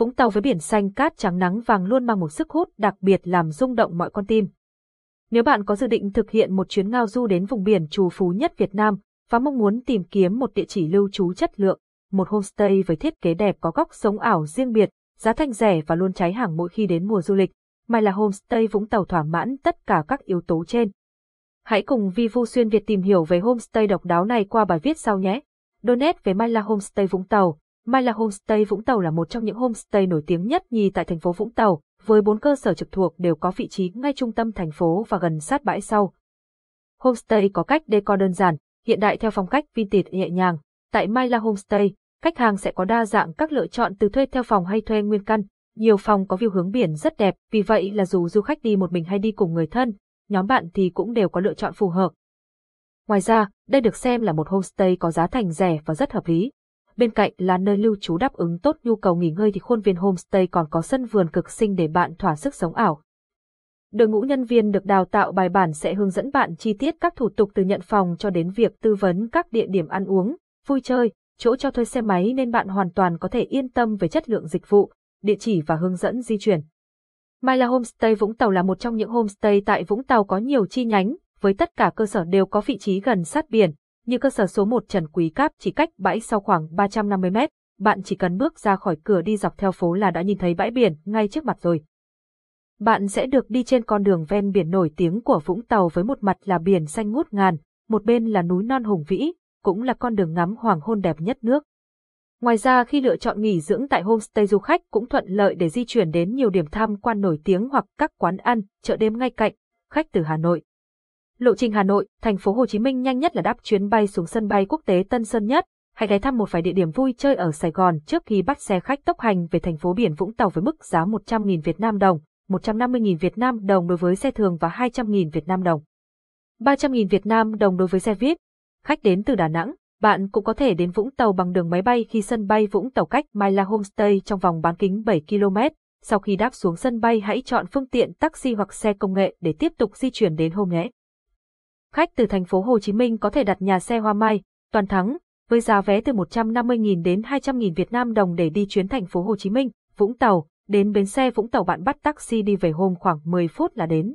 Vũng Tàu với biển xanh cát trắng nắng vàng luôn mang một sức hút đặc biệt làm rung động mọi con tim. Nếu bạn có dự định thực hiện một chuyến ngao du đến vùng biển trù phú nhất Việt Nam và mong muốn tìm kiếm một địa chỉ lưu trú chất lượng, một homestay với thiết kế đẹp có góc sống ảo riêng biệt, giá thành rẻ và luôn cháy hàng mỗi khi đến mùa du lịch, Mai là homestay Vũng Tàu thỏa mãn tất cả các yếu tố trên. Hãy cùng Vi Vu Xuyên Việt tìm hiểu về homestay độc đáo này qua bài viết sau nhé. Donate về Mai là homestay Vũng Tàu. Myla homestay Vũng Tàu là một trong những homestay nổi tiếng nhất nhì tại thành phố Vũng Tàu, với bốn cơ sở trực thuộc đều có vị trí ngay trung tâm thành phố và gần sát bãi sau. Homestay có cách decor đơn giản, hiện đại theo phong cách vintage nhẹ nhàng. Tại Myla La Homestay, khách hàng sẽ có đa dạng các lựa chọn từ thuê theo phòng hay thuê nguyên căn. Nhiều phòng có view hướng biển rất đẹp, vì vậy là dù du khách đi một mình hay đi cùng người thân, nhóm bạn thì cũng đều có lựa chọn phù hợp. Ngoài ra, đây được xem là một homestay có giá thành rẻ và rất hợp lý. Bên cạnh là nơi lưu trú đáp ứng tốt nhu cầu nghỉ ngơi thì khuôn viên homestay còn có sân vườn cực xinh để bạn thỏa sức sống ảo. Đội ngũ nhân viên được đào tạo bài bản sẽ hướng dẫn bạn chi tiết các thủ tục từ nhận phòng cho đến việc tư vấn các địa điểm ăn uống, vui chơi, chỗ cho thuê xe máy nên bạn hoàn toàn có thể yên tâm về chất lượng dịch vụ, địa chỉ và hướng dẫn di chuyển. Mai là Homestay Vũng Tàu là một trong những homestay tại Vũng Tàu có nhiều chi nhánh, với tất cả cơ sở đều có vị trí gần sát biển, như cơ sở số 1 Trần Quý Cáp chỉ cách bãi sau khoảng 350 mét, bạn chỉ cần bước ra khỏi cửa đi dọc theo phố là đã nhìn thấy bãi biển ngay trước mặt rồi. Bạn sẽ được đi trên con đường ven biển nổi tiếng của Vũng Tàu với một mặt là biển xanh ngút ngàn, một bên là núi non hùng vĩ, cũng là con đường ngắm hoàng hôn đẹp nhất nước. Ngoài ra khi lựa chọn nghỉ dưỡng tại homestay du khách cũng thuận lợi để di chuyển đến nhiều điểm tham quan nổi tiếng hoặc các quán ăn, chợ đêm ngay cạnh, khách từ Hà Nội. Lộ trình Hà Nội, thành phố Hồ Chí Minh nhanh nhất là đáp chuyến bay xuống sân bay quốc tế Tân Sơn Nhất, hãy ghé thăm một vài địa điểm vui chơi ở Sài Gòn trước khi bắt xe khách tốc hành về thành phố biển Vũng Tàu với mức giá 100.000 Việt Nam đồng, 150.000 Việt Nam đồng đối với xe thường và 200.000 Việt Nam đồng. 300.000 Việt Nam đồng đối với xe VIP. Khách đến từ Đà Nẵng, bạn cũng có thể đến Vũng Tàu bằng đường máy bay khi sân bay Vũng Tàu cách Myla La Homestay trong vòng bán kính 7 km. Sau khi đáp xuống sân bay hãy chọn phương tiện taxi hoặc xe công nghệ để tiếp tục di chuyển đến hôm nhé. Khách từ thành phố Hồ Chí Minh có thể đặt nhà xe Hoa Mai, Toàn Thắng, với giá vé từ 150.000 đến 200.000 Việt Nam đồng để đi chuyến thành phố Hồ Chí Minh, Vũng Tàu, đến bến xe Vũng Tàu bạn bắt taxi đi về hôm khoảng 10 phút là đến.